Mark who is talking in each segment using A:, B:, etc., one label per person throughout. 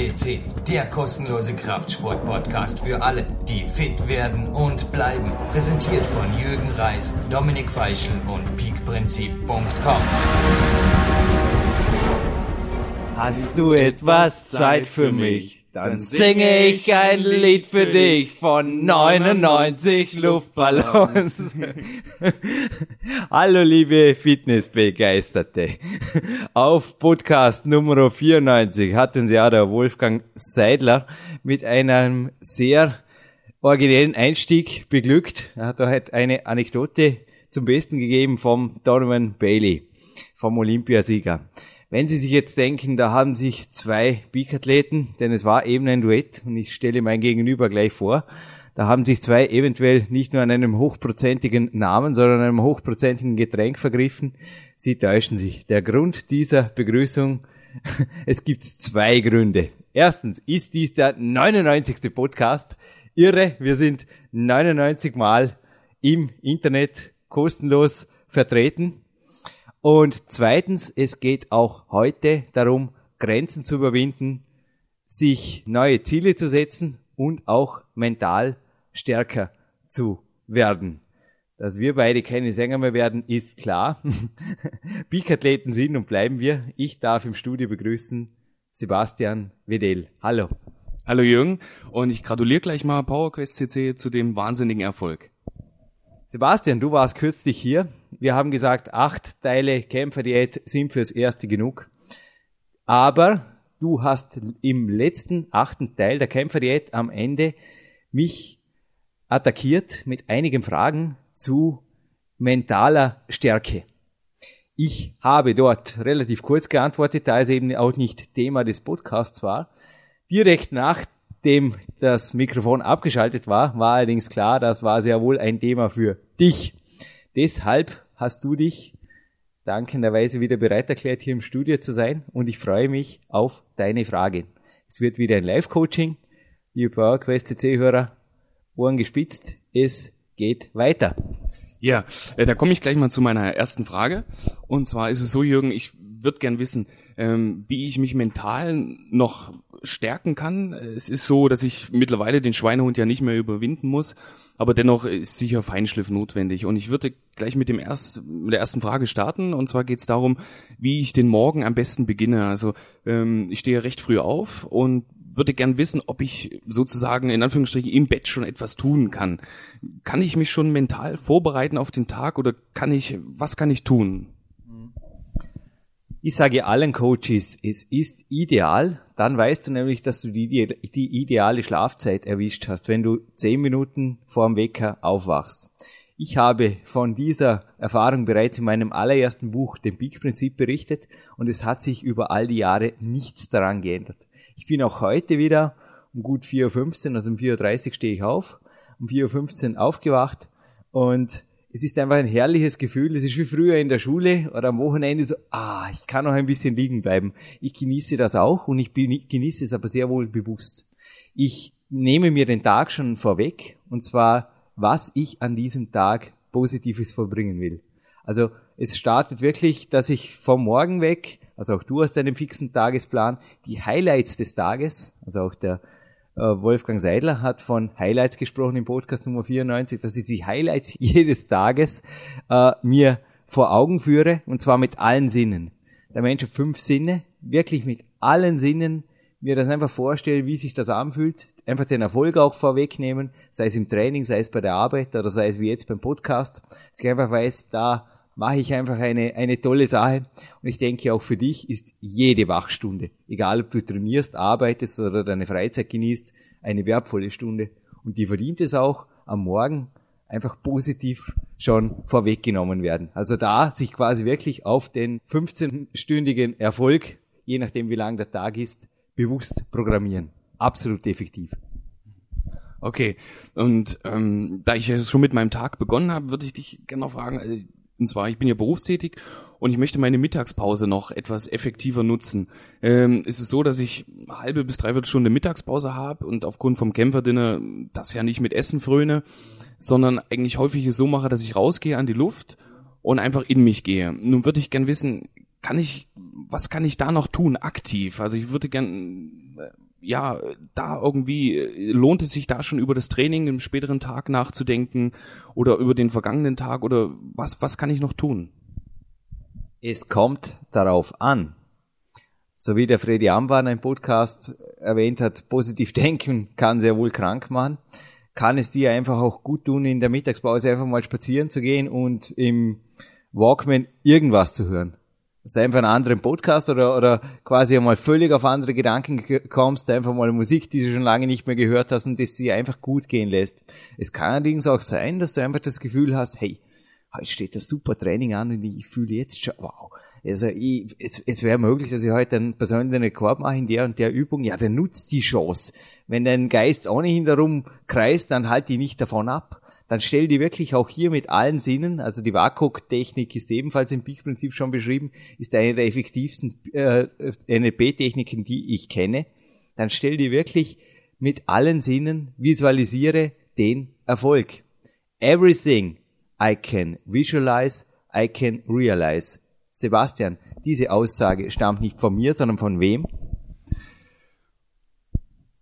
A: CC, der kostenlose Kraftsport-Podcast für alle, die fit werden und bleiben. Präsentiert von Jürgen Reis, Dominik Feischl und peakprinzip.com.
B: Hast du etwas Zeit für mich? Dann singe ich ein Lied für dich von 99 Luftballons. Hallo liebe Fitnessbegeisterte. Auf Podcast Nummer 94 hat uns ja der Wolfgang Seidler mit einem sehr originellen Einstieg beglückt. Er hat da halt eine Anekdote zum Besten gegeben vom Donovan Bailey, vom Olympiasieger. Wenn Sie sich jetzt denken, da haben sich zwei Peak-Athleten, denn es war eben ein Duett und ich stelle mein Gegenüber gleich vor, da haben sich zwei eventuell nicht nur an einem hochprozentigen Namen, sondern an einem hochprozentigen Getränk vergriffen. Sie täuschen sich. Der Grund dieser Begrüßung, es gibt zwei Gründe. Erstens ist dies der 99. Podcast. Irre, wir sind 99 Mal im Internet kostenlos vertreten. Und zweitens, es geht auch heute darum, Grenzen zu überwinden, sich neue Ziele zu setzen und auch mental stärker zu werden. Dass wir beide keine Sänger mehr werden, ist klar. Peak-Athleten sind und bleiben wir. Ich darf im Studio begrüßen Sebastian Wedel. Hallo.
C: Hallo Jürgen und ich gratuliere gleich mal PowerQuest CC zu dem wahnsinnigen Erfolg.
B: Sebastian, du warst kürzlich hier. Wir haben gesagt, acht Teile Kämpferdiät sind fürs Erste genug. Aber du hast im letzten achten Teil der Kämpferdiät am Ende mich attackiert mit einigen Fragen zu mentaler Stärke. Ich habe dort relativ kurz geantwortet, da es eben auch nicht Thema des Podcasts war. Direkt nach dem das Mikrofon abgeschaltet war, war allerdings klar, das war sehr wohl ein Thema für dich. Deshalb hast du dich dankenderweise wieder bereit erklärt, hier im Studio zu sein und ich freue mich auf deine Fragen. Es wird wieder ein Live-Coaching. Liebe PowerQuest CC-Hörer, Ohren gespitzt, es geht weiter.
C: Ja, äh, da komme ich gleich mal zu meiner ersten Frage. Und zwar ist es so, Jürgen, ich würde gern wissen, ähm, wie ich mich mental noch stärken kann. Es ist so, dass ich mittlerweile den Schweinehund ja nicht mehr überwinden muss, aber dennoch ist sicher Feinschliff notwendig. Und ich würde gleich mit dem erst, mit der ersten Frage starten. Und zwar geht es darum, wie ich den Morgen am besten beginne. Also ähm, ich stehe recht früh auf und würde gern wissen, ob ich sozusagen in Anführungsstrichen im Bett schon etwas tun kann. Kann ich mich schon mental vorbereiten auf den Tag oder kann ich, was kann ich tun?
B: Ich sage allen Coaches, es ist ideal, dann weißt du nämlich, dass du die, die ideale Schlafzeit erwischt hast, wenn du zehn Minuten vorm Wecker aufwachst. Ich habe von dieser Erfahrung bereits in meinem allerersten Buch, dem Peak-Prinzip, berichtet und es hat sich über all die Jahre nichts daran geändert. Ich bin auch heute wieder um gut 4.15 Uhr, also um 4.30 Uhr stehe ich auf, um 4.15 Uhr aufgewacht und es ist einfach ein herrliches Gefühl. Es ist wie früher in der Schule oder am Wochenende so, ah, ich kann noch ein bisschen liegen bleiben. Ich genieße das auch und ich genieße es aber sehr wohl bewusst. Ich nehme mir den Tag schon vorweg und zwar, was ich an diesem Tag Positives verbringen will. Also es startet wirklich, dass ich vom Morgen weg, also auch du hast einen fixen Tagesplan, die Highlights des Tages, also auch der Wolfgang Seidler hat von Highlights gesprochen im Podcast Nummer 94, dass ich die Highlights jedes Tages äh, mir vor Augen führe und zwar mit allen Sinnen. Der Mensch hat fünf Sinne, wirklich mit allen Sinnen. Mir das einfach vorstelle, wie sich das anfühlt, einfach den Erfolg auch vorwegnehmen, sei es im Training, sei es bei der Arbeit oder sei es wie jetzt beim Podcast, dass ich einfach weiß, da mache ich einfach eine, eine tolle Sache. Und ich denke, auch für dich ist jede Wachstunde, egal ob du trainierst, arbeitest oder deine Freizeit genießt, eine wertvolle Stunde. Und die verdient es auch am Morgen einfach positiv schon vorweggenommen werden. Also da sich quasi wirklich auf den 15-stündigen Erfolg, je nachdem wie lang der Tag ist, bewusst programmieren. Absolut effektiv.
C: Okay, und ähm, da ich ja schon mit meinem Tag begonnen habe, würde ich dich gerne noch fragen, also und zwar, ich bin ja berufstätig und ich möchte meine Mittagspause noch etwas effektiver nutzen. Ähm, ist es so, dass ich halbe bis dreiviertel Stunde Mittagspause habe und aufgrund vom Kämpferdinner das ja nicht mit Essen fröne, sondern eigentlich häufig so mache, dass ich rausgehe an die Luft und einfach in mich gehe. Nun würde ich gern wissen, kann ich, was kann ich da noch tun, aktiv? Also ich würde gern ja, da irgendwie, äh, lohnt es sich da schon über das Training im späteren Tag nachzudenken oder über den vergangenen Tag oder was, was kann ich noch tun?
B: Es kommt darauf an. So wie der Freddy Amban im Podcast erwähnt hat, positiv denken kann sehr wohl krank machen. Kann es dir einfach auch gut tun, in der Mittagspause einfach mal spazieren zu gehen und im Walkman irgendwas zu hören dass du einfach einen anderen Podcast oder, oder quasi einmal völlig auf andere Gedanken kommst, einfach mal Musik, die du schon lange nicht mehr gehört hast und das dir einfach gut gehen lässt. Es kann allerdings auch sein, dass du einfach das Gefühl hast, hey, heute steht das super Training an und ich fühle jetzt schon, wow. Also ich, es, es wäre möglich, dass ich heute einen persönlichen Rekord mache in der und der Übung. Ja, dann nutzt die Chance. Wenn dein Geist ohnehin darum kreist, dann halt die nicht davon ab dann stell die wirklich auch hier mit allen Sinnen, also die WAKOK-Technik ist ebenfalls im Peak-Prinzip schon beschrieben, ist eine der effektivsten äh, NLP-Techniken, die ich kenne, dann stell die wirklich mit allen Sinnen, visualisiere den Erfolg. Everything I can visualize, I can realize. Sebastian, diese Aussage stammt nicht von mir, sondern von wem?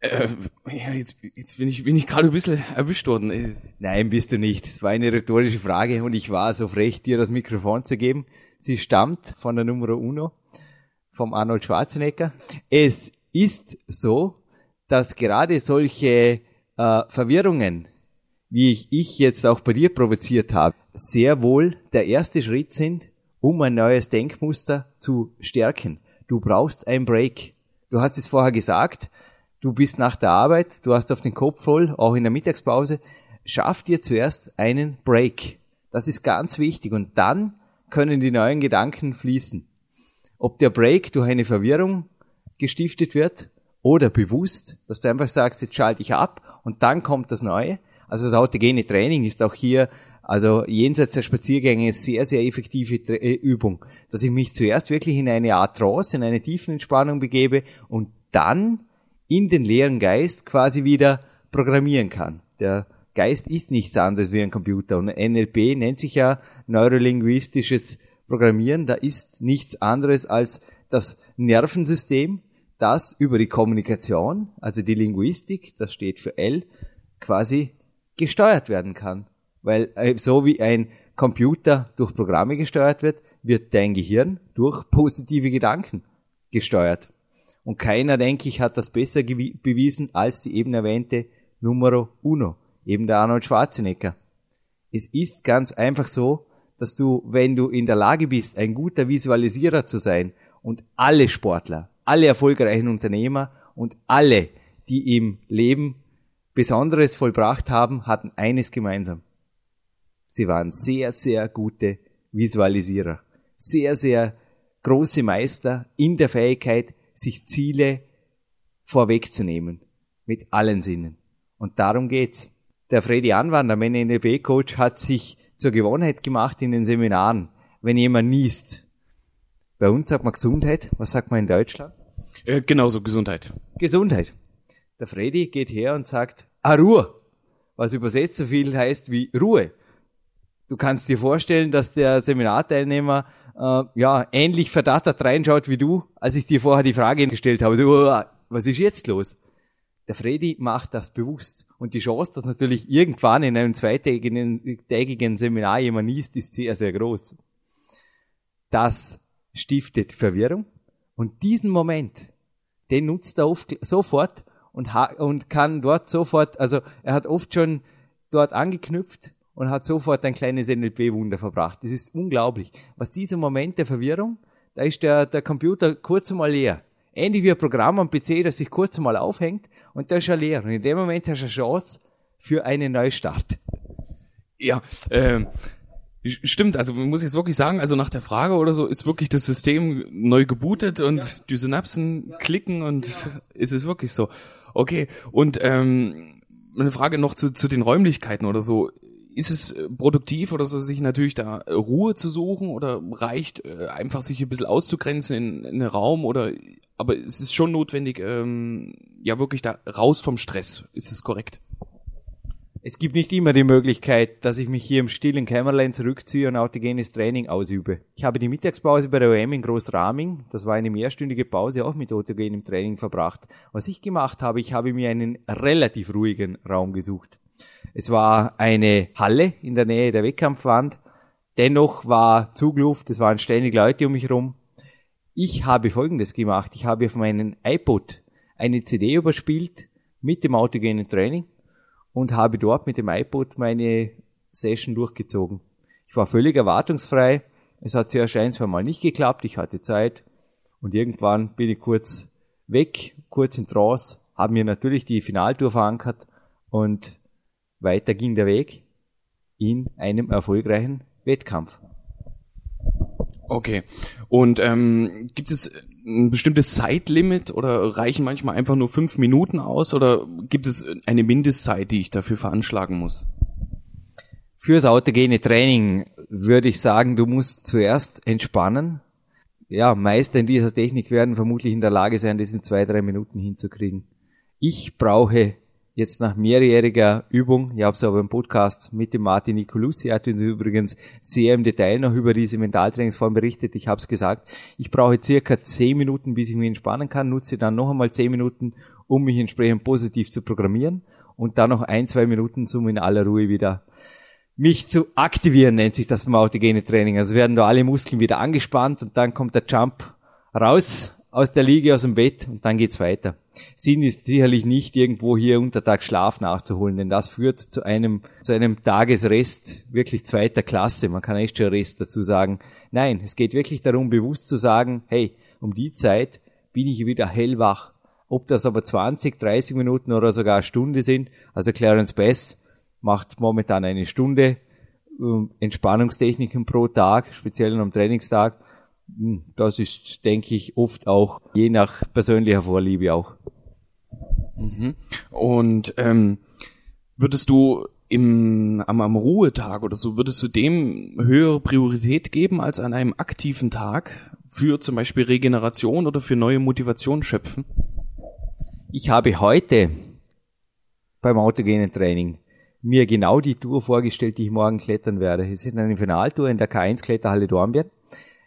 C: Äh, ja, jetzt, jetzt bin ich, bin ich gerade ein bisschen erwischt worden.
B: Nein, bist du nicht. Es war eine rhetorische Frage und ich war so frech, dir das Mikrofon zu geben. Sie stammt von der Nummer Uno, vom Arnold Schwarzenegger. Es ist so, dass gerade solche äh, Verwirrungen, wie ich, ich jetzt auch bei dir provoziert habe, sehr wohl der erste Schritt sind, um ein neues Denkmuster zu stärken. Du brauchst ein Break. Du hast es vorher gesagt, du bist nach der Arbeit, du hast auf den Kopf voll, auch in der Mittagspause, schaff dir zuerst einen Break. Das ist ganz wichtig und dann können die neuen Gedanken fließen. Ob der Break durch eine Verwirrung gestiftet wird oder bewusst, dass du einfach sagst, jetzt schalte ich ab und dann kommt das Neue. Also das autogene Training ist auch hier, also jenseits der Spaziergänge, sehr, sehr effektive äh, Übung, dass ich mich zuerst wirklich in eine Art Trance, in eine tiefen Entspannung begebe und dann in den leeren Geist quasi wieder programmieren kann. Der Geist ist nichts anderes wie ein Computer und NLP nennt sich ja neurolinguistisches Programmieren. Da ist nichts anderes als das Nervensystem, das über die Kommunikation, also die Linguistik, das steht für L, quasi gesteuert werden kann. Weil äh, so wie ein Computer durch Programme gesteuert wird, wird dein Gehirn durch positive Gedanken gesteuert. Und keiner, denke ich, hat das besser bewiesen als die eben erwähnte Numero Uno, eben der Arnold Schwarzenegger. Es ist ganz einfach so, dass du, wenn du in der Lage bist, ein guter Visualisierer zu sein und alle Sportler, alle erfolgreichen Unternehmer und alle, die im Leben Besonderes vollbracht haben, hatten eines gemeinsam. Sie waren sehr, sehr gute Visualisierer. Sehr, sehr große Meister in der Fähigkeit, sich Ziele vorwegzunehmen. Mit allen Sinnen. Und darum geht's. Der Freddy Anwander, mein NLP-Coach, hat sich zur Gewohnheit gemacht in den Seminaren, wenn jemand niest. Bei uns sagt man Gesundheit. Was sagt man in Deutschland?
C: Äh, genauso, Gesundheit.
B: Gesundheit. Der Freddy geht her und sagt, ah, Ruhe. Was übersetzt so viel heißt wie Ruhe. Du kannst dir vorstellen, dass der Seminarteilnehmer äh, ja, ähnlich verdattert reinschaut wie du, als ich dir vorher die Frage gestellt habe, so, was ist jetzt los? Der Freddy macht das bewusst. Und die Chance, dass natürlich irgendwann in einem zweitägigen Seminar jemand liest, ist sehr, sehr groß. Das stiftet Verwirrung. Und diesen Moment, den nutzt er oft sofort und, und kann dort sofort, also er hat oft schon dort angeknüpft und hat sofort ein kleines NLP-Wunder verbracht. Das ist unglaublich. Was dieser Moment der Verwirrung, da ist der, der Computer kurz einmal leer. Ähnlich wie ein Programm am PC, das sich kurz einmal aufhängt und da ist er leer. Und in dem Moment hast du eine Chance für einen Neustart.
C: Ja, ähm, Stimmt, also man muss jetzt wirklich sagen, also nach der Frage oder so ist wirklich das System neu gebootet und ja. die Synapsen ja. klicken und ja. ist es wirklich so. Okay, und ähm, eine Frage noch zu, zu den Räumlichkeiten oder so ist es äh, produktiv oder so, sich natürlich da äh, Ruhe zu suchen oder reicht äh, einfach sich ein bisschen auszugrenzen in, in einen Raum oder aber es ist schon notwendig, ähm, ja wirklich da raus vom Stress. Ist es korrekt?
B: Es gibt nicht immer die Möglichkeit, dass ich mich hier im stillen Kämmerlein zurückziehe und autogenes Training ausübe. Ich habe die Mittagspause bei der OM in Großraming, das war eine mehrstündige Pause, auch mit autogenem Training verbracht. Was ich gemacht habe, ich habe mir einen relativ ruhigen Raum gesucht. Es war eine Halle in der Nähe der Wettkampfwand. Dennoch war Zugluft, es waren ständig Leute um mich herum. Ich habe Folgendes gemacht. Ich habe auf meinen iPod eine CD überspielt mit dem autogenen Training und habe dort mit dem iPod meine Session durchgezogen. Ich war völlig erwartungsfrei. Es hat zuerst ein, zwei Mal nicht geklappt. Ich hatte Zeit. Und irgendwann bin ich kurz weg, kurz in Trance, habe mir natürlich die Finaltour verankert und weiter ging der Weg in einem erfolgreichen Wettkampf.
C: Okay. Und ähm, gibt es ein bestimmtes Zeitlimit oder reichen manchmal einfach nur fünf Minuten aus oder gibt es eine Mindestzeit, die ich dafür veranschlagen muss?
B: Fürs autogene Training würde ich sagen, du musst zuerst entspannen. Ja, Meister in dieser Technik werden vermutlich in der Lage sein, das in zwei, drei Minuten hinzukriegen. Ich brauche jetzt nach mehrjähriger Übung, ich habe es aber im Podcast mit dem Martin Nicolussi, hat uns übrigens sehr im Detail noch über diese Mentaltrainingsform berichtet, ich habe es gesagt, ich brauche circa zehn Minuten, bis ich mich entspannen kann, nutze dann noch einmal zehn Minuten, um mich entsprechend positiv zu programmieren und dann noch ein, zwei Minuten, um in aller Ruhe wieder mich zu aktivieren, nennt sich das beim autogene Training. Also werden da alle Muskeln wieder angespannt und dann kommt der Jump raus aus der Liege, aus dem Bett und dann geht's weiter. Sinn ist sicherlich nicht irgendwo hier untertags Schlaf nachzuholen, denn das führt zu einem, zu einem Tagesrest wirklich zweiter Klasse. Man kann echt schon Rest dazu sagen. Nein, es geht wirklich darum, bewusst zu sagen, hey, um die Zeit bin ich wieder hellwach. Ob das aber 20, 30 Minuten oder sogar eine Stunde sind, also Clarence Bass macht momentan eine Stunde ähm, Entspannungstechniken pro Tag, speziell am Trainingstag hm, das ist, denke ich, oft auch je nach persönlicher Vorliebe auch.
C: Mhm. Und ähm, würdest du im, am, am Ruhetag oder so, würdest du dem höhere Priorität geben als an einem aktiven Tag für zum Beispiel Regeneration oder für neue Motivation schöpfen?
B: Ich habe heute beim autogenen Training mir genau die Tour vorgestellt, die ich morgen klettern werde. Es ist eine Finaltour in der K1 Kletterhalle Dornbirn.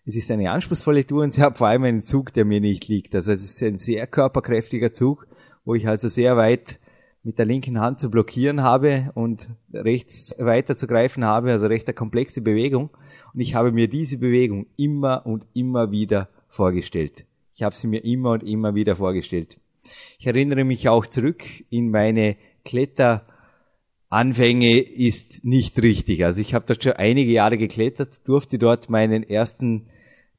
B: Es ist eine anspruchsvolle Tour und sie hat vor allem einen Zug, der mir nicht liegt. Also es ist ein sehr körperkräftiger Zug, wo ich also sehr weit mit der linken Hand zu blockieren habe und rechts weiter zu greifen habe, also recht eine komplexe Bewegung. Und ich habe mir diese Bewegung immer und immer wieder vorgestellt. Ich habe sie mir immer und immer wieder vorgestellt. Ich erinnere mich auch zurück in meine Kletter Anfänge ist nicht richtig. Also ich habe dort schon einige Jahre geklettert, durfte dort meinen ersten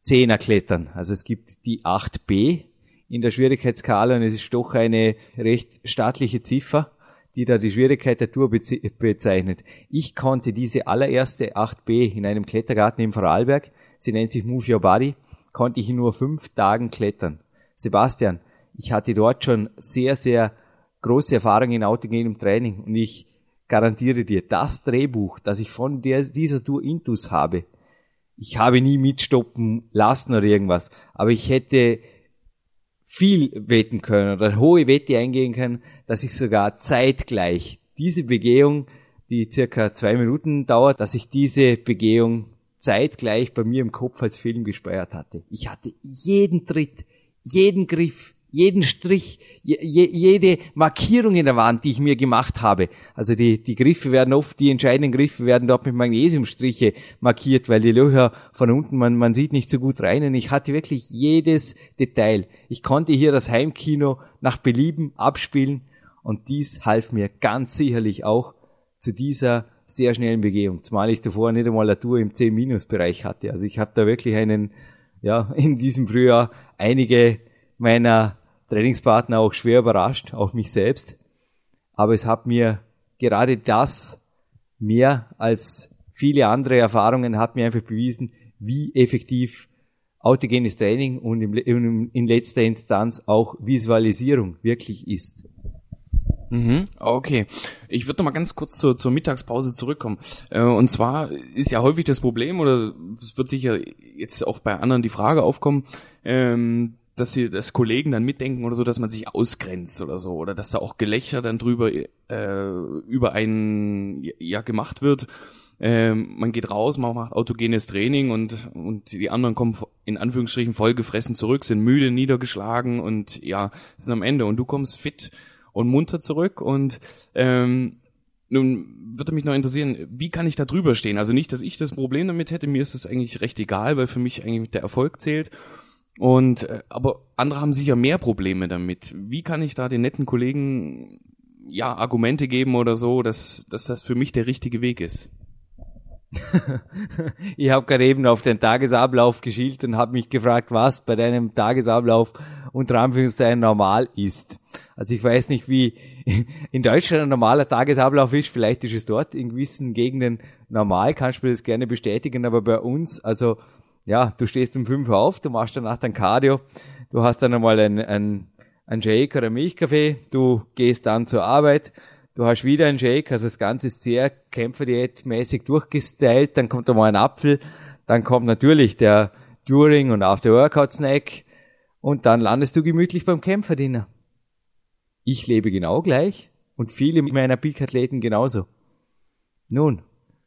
B: Zehner klettern. Also es gibt die 8b in der Schwierigkeitsskala und es ist doch eine recht staatliche Ziffer, die da die Schwierigkeit der Tour bezeichnet. Ich konnte diese allererste 8b in einem Klettergarten im Vorarlberg, sie nennt sich Move Your Body, konnte ich in nur fünf Tagen klettern. Sebastian, ich hatte dort schon sehr, sehr große Erfahrung in autogenem Training und ich garantiere dir, das Drehbuch, das ich von der, dieser Tour Intus habe, ich habe nie mitstoppen lassen oder irgendwas, aber ich hätte viel wetten können oder hohe Wette eingehen können, dass ich sogar zeitgleich diese Begehung, die circa zwei Minuten dauert, dass ich diese Begehung zeitgleich bei mir im Kopf als Film gespeichert hatte. Ich hatte jeden Tritt, jeden Griff, jeden Strich, je, jede Markierung in der Wand, die ich mir gemacht habe. Also die, die Griffe werden oft, die entscheidenden Griffe werden dort mit Magnesiumstriche markiert, weil die Löcher von unten, man, man sieht nicht so gut rein. Und ich hatte wirklich jedes Detail. Ich konnte hier das Heimkino nach Belieben abspielen und dies half mir ganz sicherlich auch zu dieser sehr schnellen Begehung, zumal ich davor nicht einmal eine Tour im 10-Bereich hatte. Also ich habe da wirklich einen, ja, in diesem Frühjahr einige meiner Trainingspartner auch schwer überrascht, auch mich selbst. Aber es hat mir gerade das mehr als viele andere Erfahrungen hat mir einfach bewiesen, wie effektiv autogenes Training und in letzter Instanz auch Visualisierung wirklich ist.
C: Mhm, okay. Ich würde noch mal ganz kurz zur, zur Mittagspause zurückkommen. Äh, und zwar ist ja häufig das Problem, oder es wird sicher jetzt auch bei anderen die Frage aufkommen, ähm, dass sie das Kollegen dann mitdenken oder so, dass man sich ausgrenzt oder so oder dass da auch Gelächter dann drüber äh, über einen ja gemacht wird. Ähm, man geht raus, man macht autogenes Training und und die anderen kommen in Anführungsstrichen vollgefressen zurück, sind müde, niedergeschlagen und ja sind am Ende und du kommst fit und munter zurück und ähm, nun würde mich noch interessieren, wie kann ich da drüber stehen? Also nicht, dass ich das Problem damit hätte, mir ist das eigentlich recht egal, weil für mich eigentlich der Erfolg zählt. Und äh, aber andere haben sicher mehr Probleme damit. Wie kann ich da den netten Kollegen ja Argumente geben oder so, dass, dass das für mich der richtige Weg ist?
B: ich habe gerade eben auf den Tagesablauf geschielt und habe mich gefragt, was bei deinem Tagesablauf unter Anführungszeichen normal ist. Also ich weiß nicht, wie in Deutschland ein normaler Tagesablauf ist. Vielleicht ist es dort in gewissen Gegenden normal. Kannst du mir das gerne bestätigen, aber bei uns, also ja, du stehst um fünf Uhr auf, du machst danach dein Cardio, du hast dann einmal ein, ein, ein Shake oder Milchkaffee, du gehst dann zur Arbeit, du hast wieder einen Shake, also das Ganze ist sehr kämpferdiätmäßig durchgestylt, dann kommt einmal ein Apfel, dann kommt natürlich der During und After-Workout-Snack. Und dann landest du gemütlich beim Kämpferdiener. Ich lebe genau gleich und viele meiner Peak-Athleten genauso. Nun,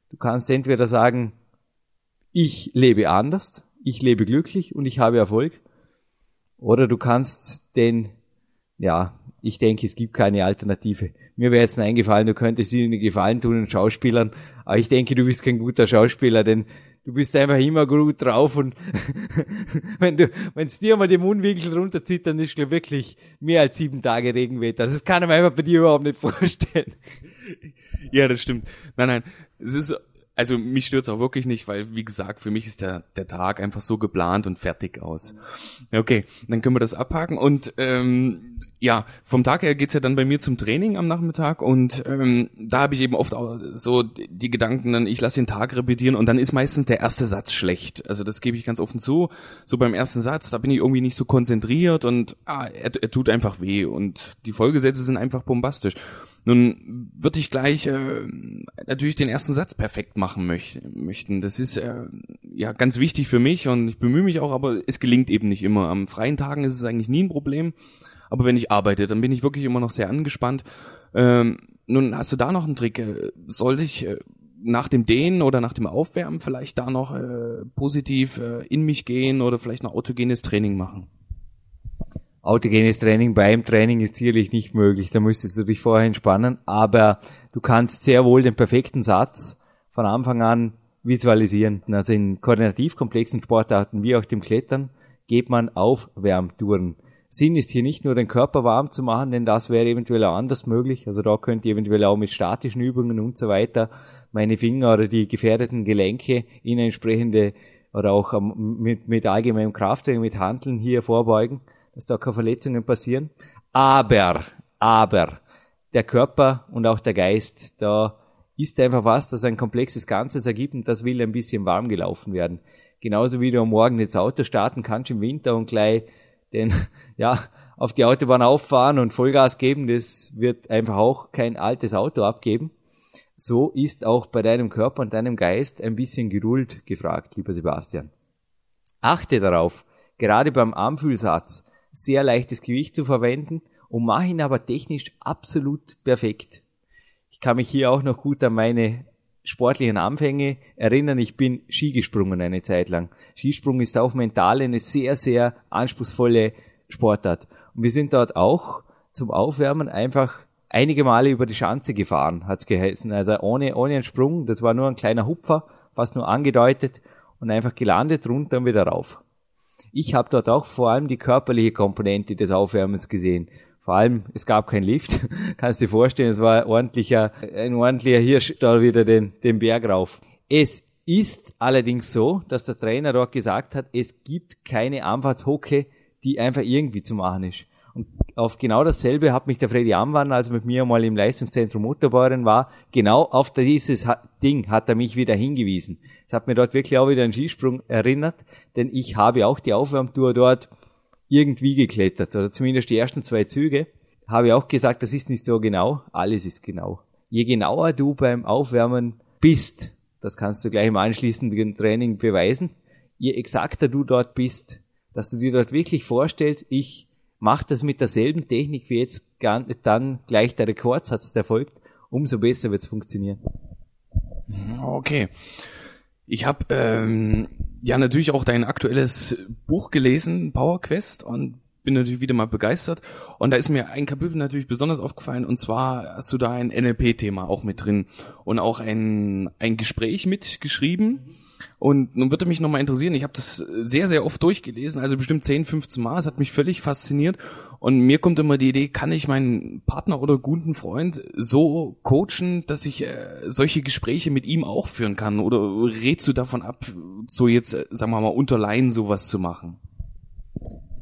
B: du kannst entweder sagen, ich lebe anders, ich lebe glücklich und ich habe Erfolg. Oder du kannst den, ja, ich denke, es gibt keine Alternative. Mir wäre jetzt eingefallen, du könntest ihnen Gefallen tun den Schauspielern, aber ich denke, du bist kein guter Schauspieler, denn du bist einfach immer gut drauf und wenn du, wenn es dir mal den Mundwinkel runterzieht, dann ist glaub, wirklich mehr als sieben Tage Regenwetter. Das kann man einfach bei dir überhaupt nicht vorstellen.
C: Ja, das stimmt. Nein, nein. Es ist also mich stört's auch wirklich nicht, weil wie gesagt, für mich ist der, der Tag einfach so geplant und fertig aus. Okay, dann können wir das abhaken und ähm, ja, vom Tag her geht's ja dann bei mir zum Training am Nachmittag und ähm, da habe ich eben oft auch so die Gedanken, dann ich lasse den Tag repetieren und dann ist meistens der erste Satz schlecht. Also das gebe ich ganz offen zu. So beim ersten Satz, da bin ich irgendwie nicht so konzentriert und ah, er, er tut einfach weh und die Folgesätze sind einfach bombastisch. Nun würde ich gleich äh, natürlich den ersten Satz perfekt machen möch möchten. Das ist äh, ja ganz wichtig für mich und ich bemühe mich auch, aber es gelingt eben nicht immer. Am freien Tagen ist es eigentlich nie ein Problem, aber wenn ich arbeite, dann bin ich wirklich immer noch sehr angespannt. Ähm, nun hast du da noch einen Trick? Äh, soll ich äh, nach dem Dehnen oder nach dem Aufwärmen vielleicht da noch äh, positiv äh, in mich gehen oder vielleicht noch autogenes Training machen?
B: Autogenes Training beim Training ist sicherlich nicht möglich. Da müsstest du dich vorher entspannen. Aber du kannst sehr wohl den perfekten Satz von Anfang an visualisieren. Also in koordinativ komplexen Sportarten wie auch dem Klettern geht man auf Wärmtouren. Sinn ist hier nicht nur den Körper warm zu machen, denn das wäre eventuell auch anders möglich. Also da könnt ihr eventuell auch mit statischen Übungen und so weiter meine Finger oder die gefährdeten Gelenke in entsprechende oder auch mit, mit allgemeinem Krafttraining, mit Handeln hier vorbeugen dass da keine Verletzungen passieren. Aber, aber, der Körper und auch der Geist, da ist einfach was, das ein komplexes Ganzes ergibt und das will ein bisschen warm gelaufen werden. Genauso wie du am Morgen jetzt Auto starten kannst im Winter und gleich den, ja, auf die Autobahn auffahren und Vollgas geben, das wird einfach auch kein altes Auto abgeben. So ist auch bei deinem Körper und deinem Geist ein bisschen Geduld gefragt, lieber Sebastian. Achte darauf, gerade beim Armfühlsatz, sehr leichtes Gewicht zu verwenden und mache ihn aber technisch absolut perfekt. Ich kann mich hier auch noch gut an meine sportlichen Anfänge erinnern. Ich bin Ski gesprungen eine Zeit lang. Skisprung ist auch mental eine sehr, sehr anspruchsvolle Sportart. Und wir sind dort auch zum Aufwärmen einfach einige Male über die Schanze gefahren, hat's geheißen. Also ohne, ohne einen Sprung, das war nur ein kleiner Hupfer, fast nur angedeutet und einfach gelandet, runter und wieder rauf. Ich habe dort auch vor allem die körperliche Komponente des Aufwärmens gesehen. Vor allem, es gab kein Lift. Kannst dir vorstellen, es war ordentlicher, ein ordentlicher Hirsch da wieder den, den Berg rauf. Es ist allerdings so, dass der Trainer dort gesagt hat, es gibt keine Anfahrtshocke, die einfach irgendwie zu machen ist. Und auf genau dasselbe hat mich der Freddy Amwan, als er mit mir mal im Leistungszentrum Mutterbäuerin war, genau auf dieses Ding hat er mich wieder hingewiesen. Es hat mir dort wirklich auch wieder einen Skisprung erinnert, denn ich habe auch die Aufwärmtour dort irgendwie geklettert, oder zumindest die ersten zwei Züge. Habe auch gesagt, das ist nicht so genau, alles ist genau. Je genauer du beim Aufwärmen bist, das kannst du gleich im anschließenden Training beweisen, je exakter du dort bist, dass du dir dort wirklich vorstellst, ich mache das mit derselben Technik, wie jetzt dann gleich der Rekordsatz erfolgt, umso besser wird es funktionieren.
C: Okay. Ich habe ähm, ja natürlich auch dein aktuelles Buch gelesen, Power Quest, und bin natürlich wieder mal begeistert. Und da ist mir ein Kapitel natürlich besonders aufgefallen, und zwar hast du da ein NLP-Thema auch mit drin und auch ein, ein Gespräch mitgeschrieben. Und nun würde mich nochmal interessieren, ich habe das sehr, sehr oft durchgelesen, also bestimmt 10, 15 Mal, es hat mich völlig fasziniert. Und mir kommt immer die Idee, kann ich meinen Partner oder guten Freund so coachen, dass ich äh, solche Gespräche mit ihm auch führen kann? Oder rätst du davon ab, so jetzt, äh, sagen wir mal, unter Laien sowas zu machen?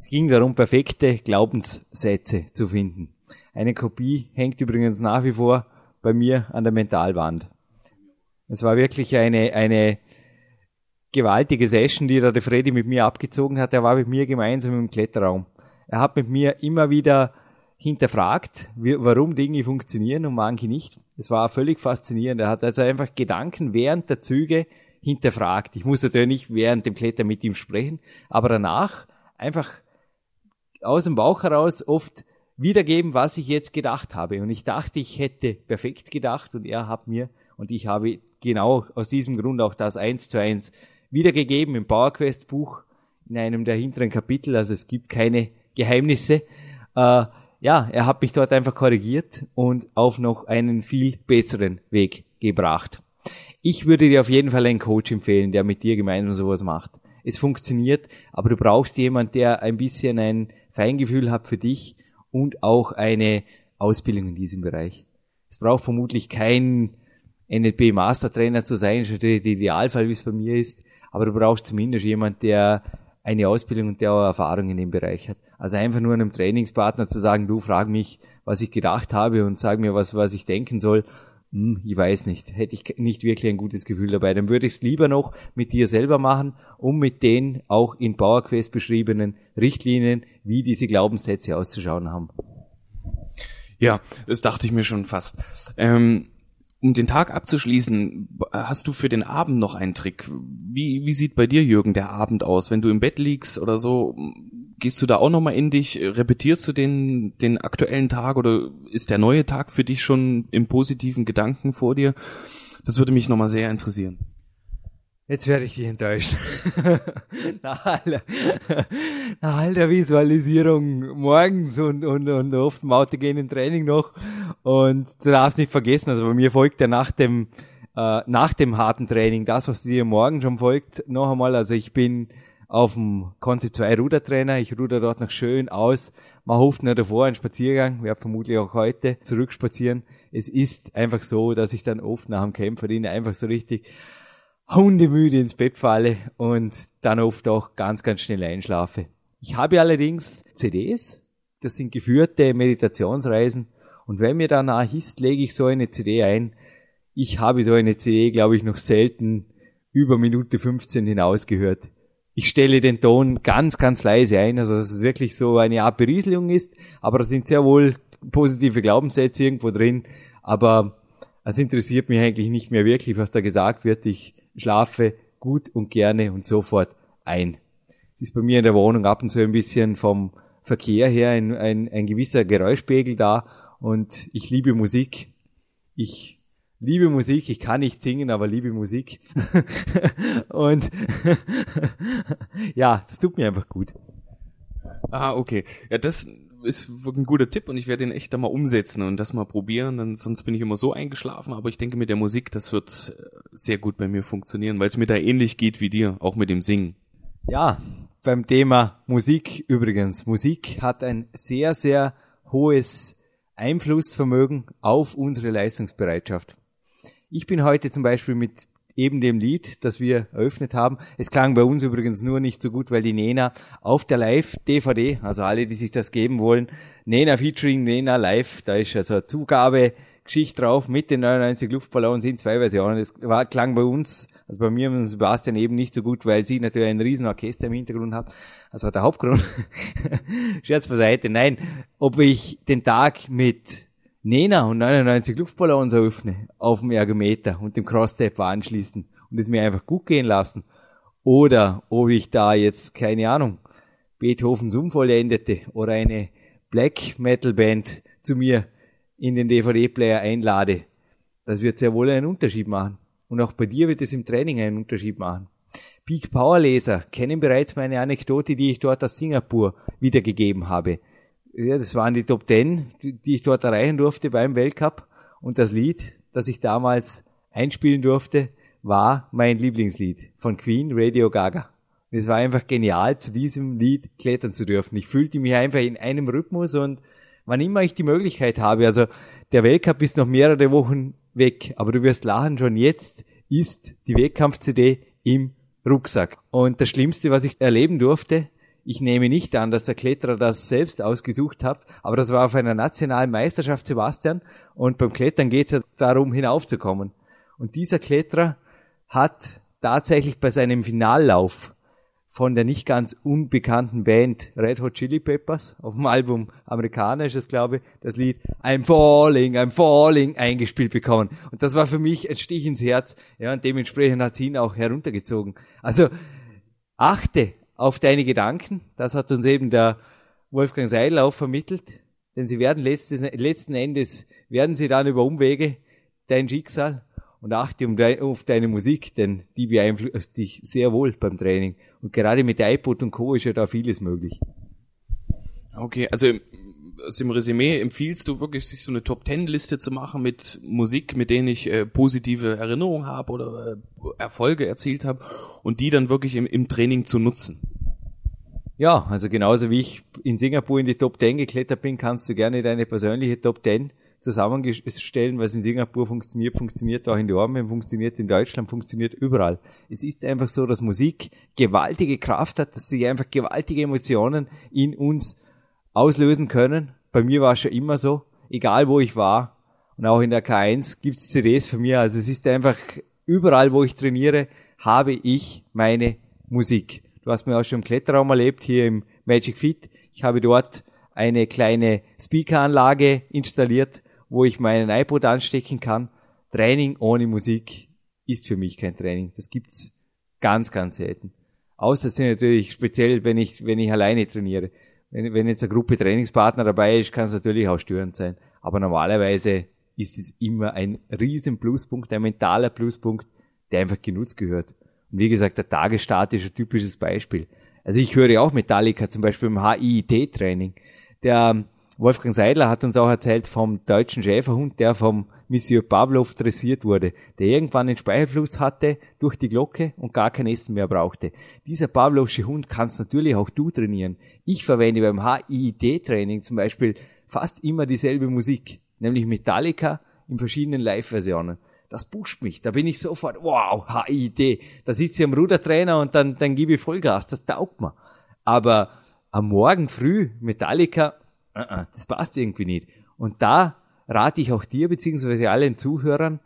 B: Es ging darum, perfekte Glaubenssätze zu finden. Eine Kopie hängt übrigens nach wie vor bei mir an der Mentalwand. Es war wirklich eine, eine gewaltige Session, die da der Freddy mit mir abgezogen hat. Er war mit mir gemeinsam im Kletterraum. Er hat mit mir immer wieder hinterfragt, warum Dinge funktionieren und manche nicht. Es war völlig faszinierend. Er hat also einfach Gedanken während der Züge hinterfragt. Ich muss natürlich nicht während dem Klettern mit ihm sprechen, aber danach einfach aus dem Bauch heraus oft wiedergeben, was ich jetzt gedacht habe. Und ich dachte, ich hätte perfekt gedacht und er hat mir und ich habe genau aus diesem Grund auch das eins zu eins wiedergegeben im PowerQuest Buch in einem der hinteren Kapitel. Also es gibt keine Geheimnisse. Äh, ja, er hat mich dort einfach korrigiert und auf noch einen viel besseren Weg gebracht. Ich würde dir auf jeden Fall einen Coach empfehlen, der mit dir gemeinsam sowas macht. Es funktioniert, aber du brauchst jemanden, der ein bisschen ein Feingefühl hat für dich und auch eine Ausbildung in diesem Bereich. Es braucht vermutlich kein NLP Mastertrainer zu sein, schon der Idealfall, wie es bei mir ist, aber du brauchst zumindest jemand, der eine Ausbildung und der auch Erfahrung in dem Bereich hat. Also einfach nur einem Trainingspartner zu sagen, du frag mich, was ich gedacht habe und sag mir, was, was ich denken soll. Hm, ich weiß nicht, hätte ich nicht wirklich ein gutes Gefühl dabei. Dann würde ich es lieber noch mit dir selber machen, um mit den auch in PowerQuest beschriebenen Richtlinien, wie diese Glaubenssätze auszuschauen haben.
C: Ja, das dachte ich mir schon fast. Ähm, um den Tag abzuschließen, hast du für den Abend noch einen Trick? Wie, wie sieht bei dir, Jürgen, der Abend aus? Wenn du im Bett liegst oder so, gehst du da auch nochmal in dich? Repetierst du den, den aktuellen Tag oder ist der neue Tag für dich schon im positiven Gedanken vor dir? Das würde mich nochmal sehr interessieren.
B: Jetzt werde ich dich enttäuschen. nach, all, nach all der Visualisierung morgens und, und, und oft im autogenen Training noch. Und du darfst nicht vergessen, also bei mir folgt ja nach dem, äh, nach dem harten Training das, was dir morgen schon folgt, noch einmal. Also ich bin auf dem Concept 2 Rudertrainer. Ich ruder dort noch schön aus. Man hofft nur davor einen Spaziergang. Werde vermutlich auch heute zurückspazieren. Es ist einfach so, dass ich dann oft nach dem Kämpferin einfach so richtig hundemüde ins Bett falle und dann oft auch ganz, ganz schnell einschlafe. Ich habe allerdings CDs, das sind geführte Meditationsreisen und wenn mir danach ist, lege ich so eine CD ein. Ich habe so eine CD, glaube ich, noch selten über Minute 15 hinaus gehört. Ich stelle den Ton ganz, ganz leise ein, also dass es wirklich so eine Art Berieselung ist, aber da sind sehr wohl positive Glaubenssätze irgendwo drin, aber es interessiert mich eigentlich nicht mehr wirklich, was da gesagt wird. Ich schlafe gut und gerne und sofort ein. Es ist bei mir in der Wohnung ab und zu ein bisschen vom Verkehr her ein, ein, ein gewisser Geräuschpegel da und ich liebe Musik. Ich liebe Musik, ich kann nicht singen, aber liebe Musik. und ja, das tut mir einfach gut.
C: Ah, okay. Ja, das ist ein guter Tipp und ich werde den echt da mal umsetzen und das mal probieren. Dann, sonst bin ich immer so eingeschlafen, aber ich denke mit der Musik, das wird äh, sehr gut bei mir funktionieren, weil es mir da ähnlich geht wie dir, auch mit dem Singen.
B: Ja, beim Thema Musik übrigens. Musik hat ein sehr, sehr hohes Einflussvermögen auf unsere Leistungsbereitschaft. Ich bin heute zum Beispiel mit eben dem Lied, das wir eröffnet haben. Es klang bei uns übrigens nur nicht so gut, weil die Nena auf der Live-DVD, also alle, die sich das geben wollen, Nena featuring Nena live, da ist also eine Zugabe-Geschichte drauf mit den 99 Luftballons in zwei Versionen. Das war, klang bei uns, also bei mir und Sebastian eben nicht so gut, weil sie natürlich ein riesen Orchester im Hintergrund hat. War der Hauptgrund. Scherz beiseite. Nein, ob ich den Tag mit Nena und 99 Luftballons eröffne auf dem Ergometer und dem Cross-Step anschließen und es mir einfach gut gehen lassen. Oder ob ich da jetzt, keine Ahnung, Beethovens Unvollendete oder eine Black Metal Band zu mir in den DVD-Player einlade, das wird sehr wohl einen Unterschied machen. Und auch bei dir wird es im Training einen Unterschied machen. Peak Power Leser kennen bereits meine Anekdote, die ich dort aus Singapur wiedergegeben habe. Ja, das waren die Top Ten, die ich dort erreichen durfte beim Weltcup. Und das Lied, das ich damals einspielen durfte, war mein Lieblingslied von Queen, Radio Gaga. Und es war einfach genial, zu diesem Lied klettern zu dürfen. Ich fühlte mich einfach in einem Rhythmus und wann immer ich die Möglichkeit habe, also der Weltcup ist noch mehrere Wochen weg, aber du wirst lachen, schon jetzt ist die Wettkampf-CD im Rucksack. Und das Schlimmste, was ich erleben durfte, ich nehme nicht an, dass der Kletterer das selbst ausgesucht hat, aber das war auf einer nationalen Meisterschaft Sebastian und beim Klettern geht es ja darum, hinaufzukommen. Und dieser Kletterer hat tatsächlich bei seinem Finallauf von der nicht ganz unbekannten Band Red Hot Chili Peppers auf dem Album Amerikaner glaube ich, das Lied I'm Falling, I'm Falling eingespielt bekommen. Und das war für mich ein Stich ins Herz. Ja, und dementsprechend hat sie ihn auch heruntergezogen. Also achte auf deine Gedanken. Das hat uns eben der Wolfgang Seidel auch vermittelt. Denn sie werden letztes, letzten Endes, werden sie dann über Umwege dein Schicksal und achte auf deine Musik, denn die beeinflusst dich sehr wohl beim Training. Und gerade mit iPod und Co. ist ja da vieles möglich.
C: Okay, also aus dem Resümee empfiehlst du wirklich, sich so eine Top-Ten-Liste zu machen mit Musik, mit denen ich äh, positive Erinnerungen habe oder äh, Erfolge erzielt habe und die dann wirklich im, im Training zu nutzen?
B: Ja, also genauso wie ich in Singapur in die Top 10 geklettert bin, kannst du gerne deine persönliche Top 10 zusammenstellen, was in Singapur funktioniert, funktioniert auch in Dortmund, funktioniert in Deutschland, funktioniert überall. Es ist einfach so, dass Musik gewaltige Kraft hat, dass sie einfach gewaltige Emotionen in uns auslösen können. Bei mir war es schon immer so, egal wo ich war. Und auch in der K1 gibt es CDs für mich. Also es ist einfach überall, wo ich trainiere, habe ich meine Musik. Du hast mir auch schon im Kletterraum erlebt, hier im Magic Fit. Ich habe dort eine kleine Speakeranlage installiert, wo ich meinen iPod anstecken kann. Training ohne Musik ist für mich kein Training. Das gibt's ganz, ganz selten. Außer es sind natürlich speziell, wenn ich, wenn ich alleine trainiere. Wenn, wenn jetzt eine Gruppe Trainingspartner dabei ist, kann es natürlich auch störend sein. Aber normalerweise ist es immer ein riesen Pluspunkt, ein mentaler Pluspunkt, der einfach genutzt gehört. Und wie gesagt, der Tagesstart ist ein typisches Beispiel. Also ich höre auch Metallica zum Beispiel im HIIT-Training. Der Wolfgang Seidler hat uns auch erzählt vom deutschen Schäferhund, der vom Monsieur Pavlov dressiert wurde, der irgendwann einen Speichelfluss hatte durch die Glocke und gar kein Essen mehr brauchte. Dieser Pavlovsche Hund kannst natürlich auch du trainieren. Ich verwende beim HIID-Training zum Beispiel fast immer dieselbe Musik, nämlich Metallica in verschiedenen Live-Versionen. Das pusht mich, da bin ich sofort, wow, HIID. Da sitze ich am Rudertrainer und dann, dann gebe ich Vollgas, das taugt mir. Aber am Morgen früh Metallica uh das passt irgendwie nicht. Und da rate ich auch dir, beziehungsweise allen Zuhörern,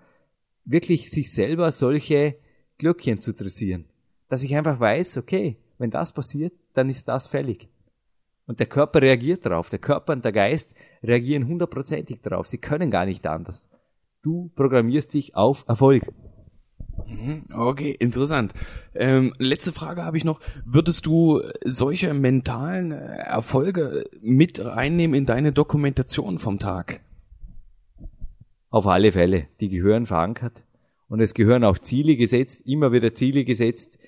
B: wirklich sich selber solche Glöckchen zu dressieren. Dass ich einfach weiß, okay, wenn das passiert, dann ist das fällig. Und der Körper reagiert darauf. Der Körper und der Geist reagieren hundertprozentig darauf. Sie können gar nicht anders. Du programmierst dich auf Erfolg.
C: Mhm, okay, interessant. Ähm, letzte Frage habe ich noch. Würdest du solche mentalen äh, Erfolge mit reinnehmen in deine Dokumentation vom Tag?
B: Auf alle Fälle. Die gehören verankert. Und es gehören auch Ziele gesetzt, immer wieder Ziele gesetzt,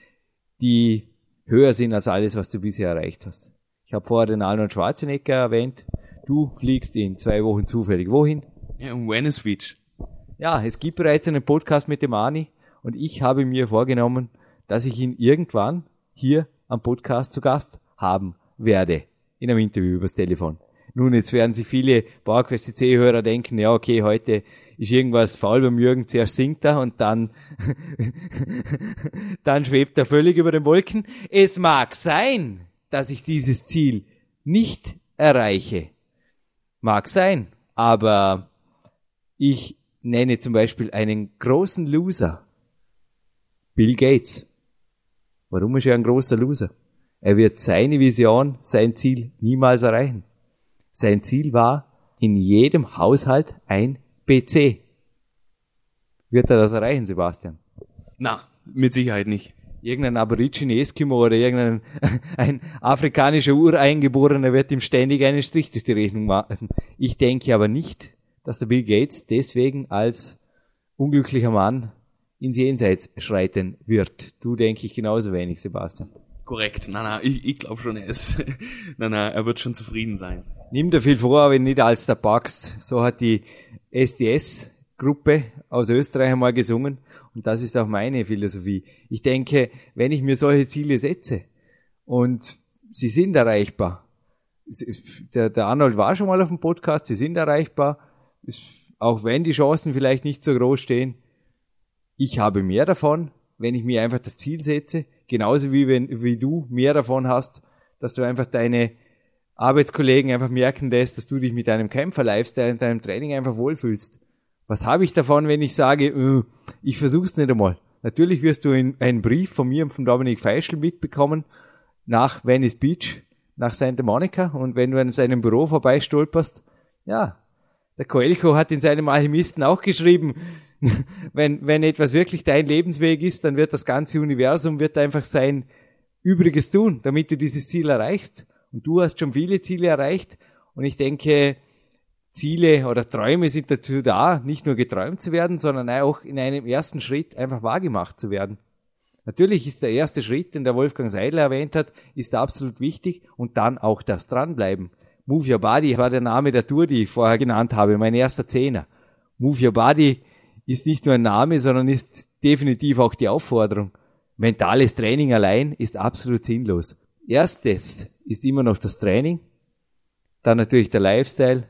B: die höher sind als alles, was du bisher erreicht hast. Ich habe vorher den Arnold Schwarzenegger erwähnt. Du fliegst in zwei Wochen zufällig wohin?
C: Ja, um Venice Beach.
B: Ja, es gibt bereits einen Podcast mit dem Ani und ich habe mir vorgenommen, dass ich ihn irgendwann hier am Podcast zu Gast haben werde. In einem Interview übers Telefon. Nun, jetzt werden sich viele PowerQuest C-Hörer denken, ja, okay, heute ist irgendwas faul beim Jürgen, zuerst singt er und dann, dann schwebt er völlig über den Wolken. Es mag sein, dass ich dieses Ziel nicht erreiche. Mag sein, aber ich nenne zum Beispiel einen großen Loser Bill Gates. Warum ist er ein großer Loser? Er wird seine Vision, sein Ziel niemals erreichen. Sein Ziel war, in jedem Haushalt ein PC. Wird er das erreichen, Sebastian?
C: Na, mit Sicherheit nicht.
B: Irgendein Aborigine Eskimo oder irgendein ein afrikanischer Ureingeborener wird ihm ständig einen Strich durch die Rechnung machen. Ich denke aber nicht, dass der Bill Gates deswegen als unglücklicher Mann ins Jenseits schreiten wird. Du denke ich genauso wenig, Sebastian.
C: Korrekt. Na, na, ich, ich glaube schon, er ist, na, na, er wird schon zufrieden sein.
B: Nimm dir viel vor, aber nicht als der packst. So hat die SDS-Gruppe aus Österreich einmal gesungen. Und das ist auch meine Philosophie. Ich denke, wenn ich mir solche Ziele setze und sie sind erreichbar, der, der Arnold war schon mal auf dem Podcast, sie sind erreichbar, auch wenn die Chancen vielleicht nicht so groß stehen, ich habe mehr davon, wenn ich mir einfach das Ziel setze, genauso wie wenn wie du mehr davon hast, dass du einfach deine Arbeitskollegen einfach merken lässt, dass du dich mit deinem Kämpfer-Lifestyle und deinem Training einfach wohlfühlst. Was habe ich davon, wenn ich sage, äh, ich versuch's nicht einmal? Natürlich wirst du einen Brief von mir und von Dominik Feischl mitbekommen nach Venice Beach, nach Santa Monica und wenn du an seinem Büro vorbeistolperst, ja, der Coelho hat in seinem Alchemisten auch geschrieben, wenn, wenn etwas wirklich dein Lebensweg ist, dann wird das ganze Universum wird einfach sein Übriges tun, damit du dieses Ziel erreichst. Und du hast schon viele Ziele erreicht. Und ich denke, Ziele oder Träume sind dazu da, nicht nur geträumt zu werden, sondern auch in einem ersten Schritt einfach wahrgemacht zu werden. Natürlich ist der erste Schritt, den der Wolfgang Seidler erwähnt hat, ist absolut wichtig und dann auch das Dranbleiben. Move Your Body war der Name der Tour, die ich vorher genannt habe, mein erster Zehner. Move Your Body ist nicht nur ein Name, sondern ist definitiv auch die Aufforderung. Mentales Training allein ist absolut sinnlos. Erstes ist immer noch das Training, dann natürlich der Lifestyle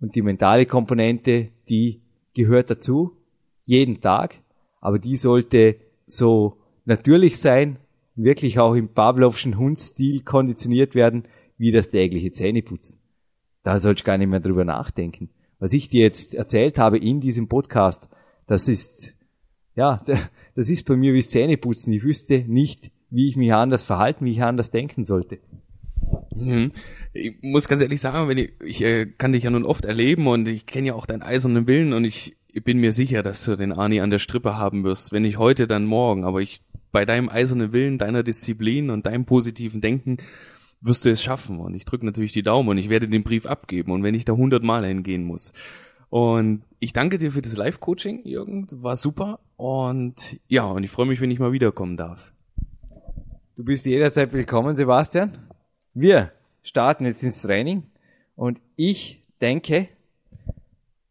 B: und die mentale Komponente, die gehört dazu, jeden Tag, aber die sollte so natürlich sein, wirklich auch im Pavlovschen Hundstil konditioniert werden, wie das tägliche Zähneputzen. Da sollst du gar nicht mehr drüber nachdenken. Was ich dir jetzt erzählt habe in diesem Podcast, das ist, ja, das ist bei mir wie Zähneputzen. Ich wüsste nicht, wie ich mich anders verhalten, wie ich anders denken sollte.
C: Mhm. Ich muss ganz ehrlich sagen, wenn ich, ich äh, kann dich ja nun oft erleben und ich kenne ja auch deinen eisernen Willen und ich, bin mir sicher, dass du den Arni an der Strippe haben wirst. Wenn nicht heute, dann morgen. Aber ich, bei deinem eisernen Willen, deiner Disziplin und deinem positiven Denken wirst du es schaffen. Und ich drücke natürlich die Daumen und ich werde den Brief abgeben. Und wenn ich da hundertmal hingehen muss. Und ich danke dir für das Live-Coaching, Jürgen. War super. Und ja, und ich freue mich, wenn ich mal wiederkommen darf.
B: Du bist jederzeit willkommen, Sebastian. Wir starten jetzt ins Training. Und ich denke,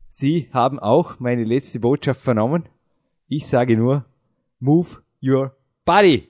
B: Sie haben auch meine letzte Botschaft vernommen. Ich sage nur, move your body.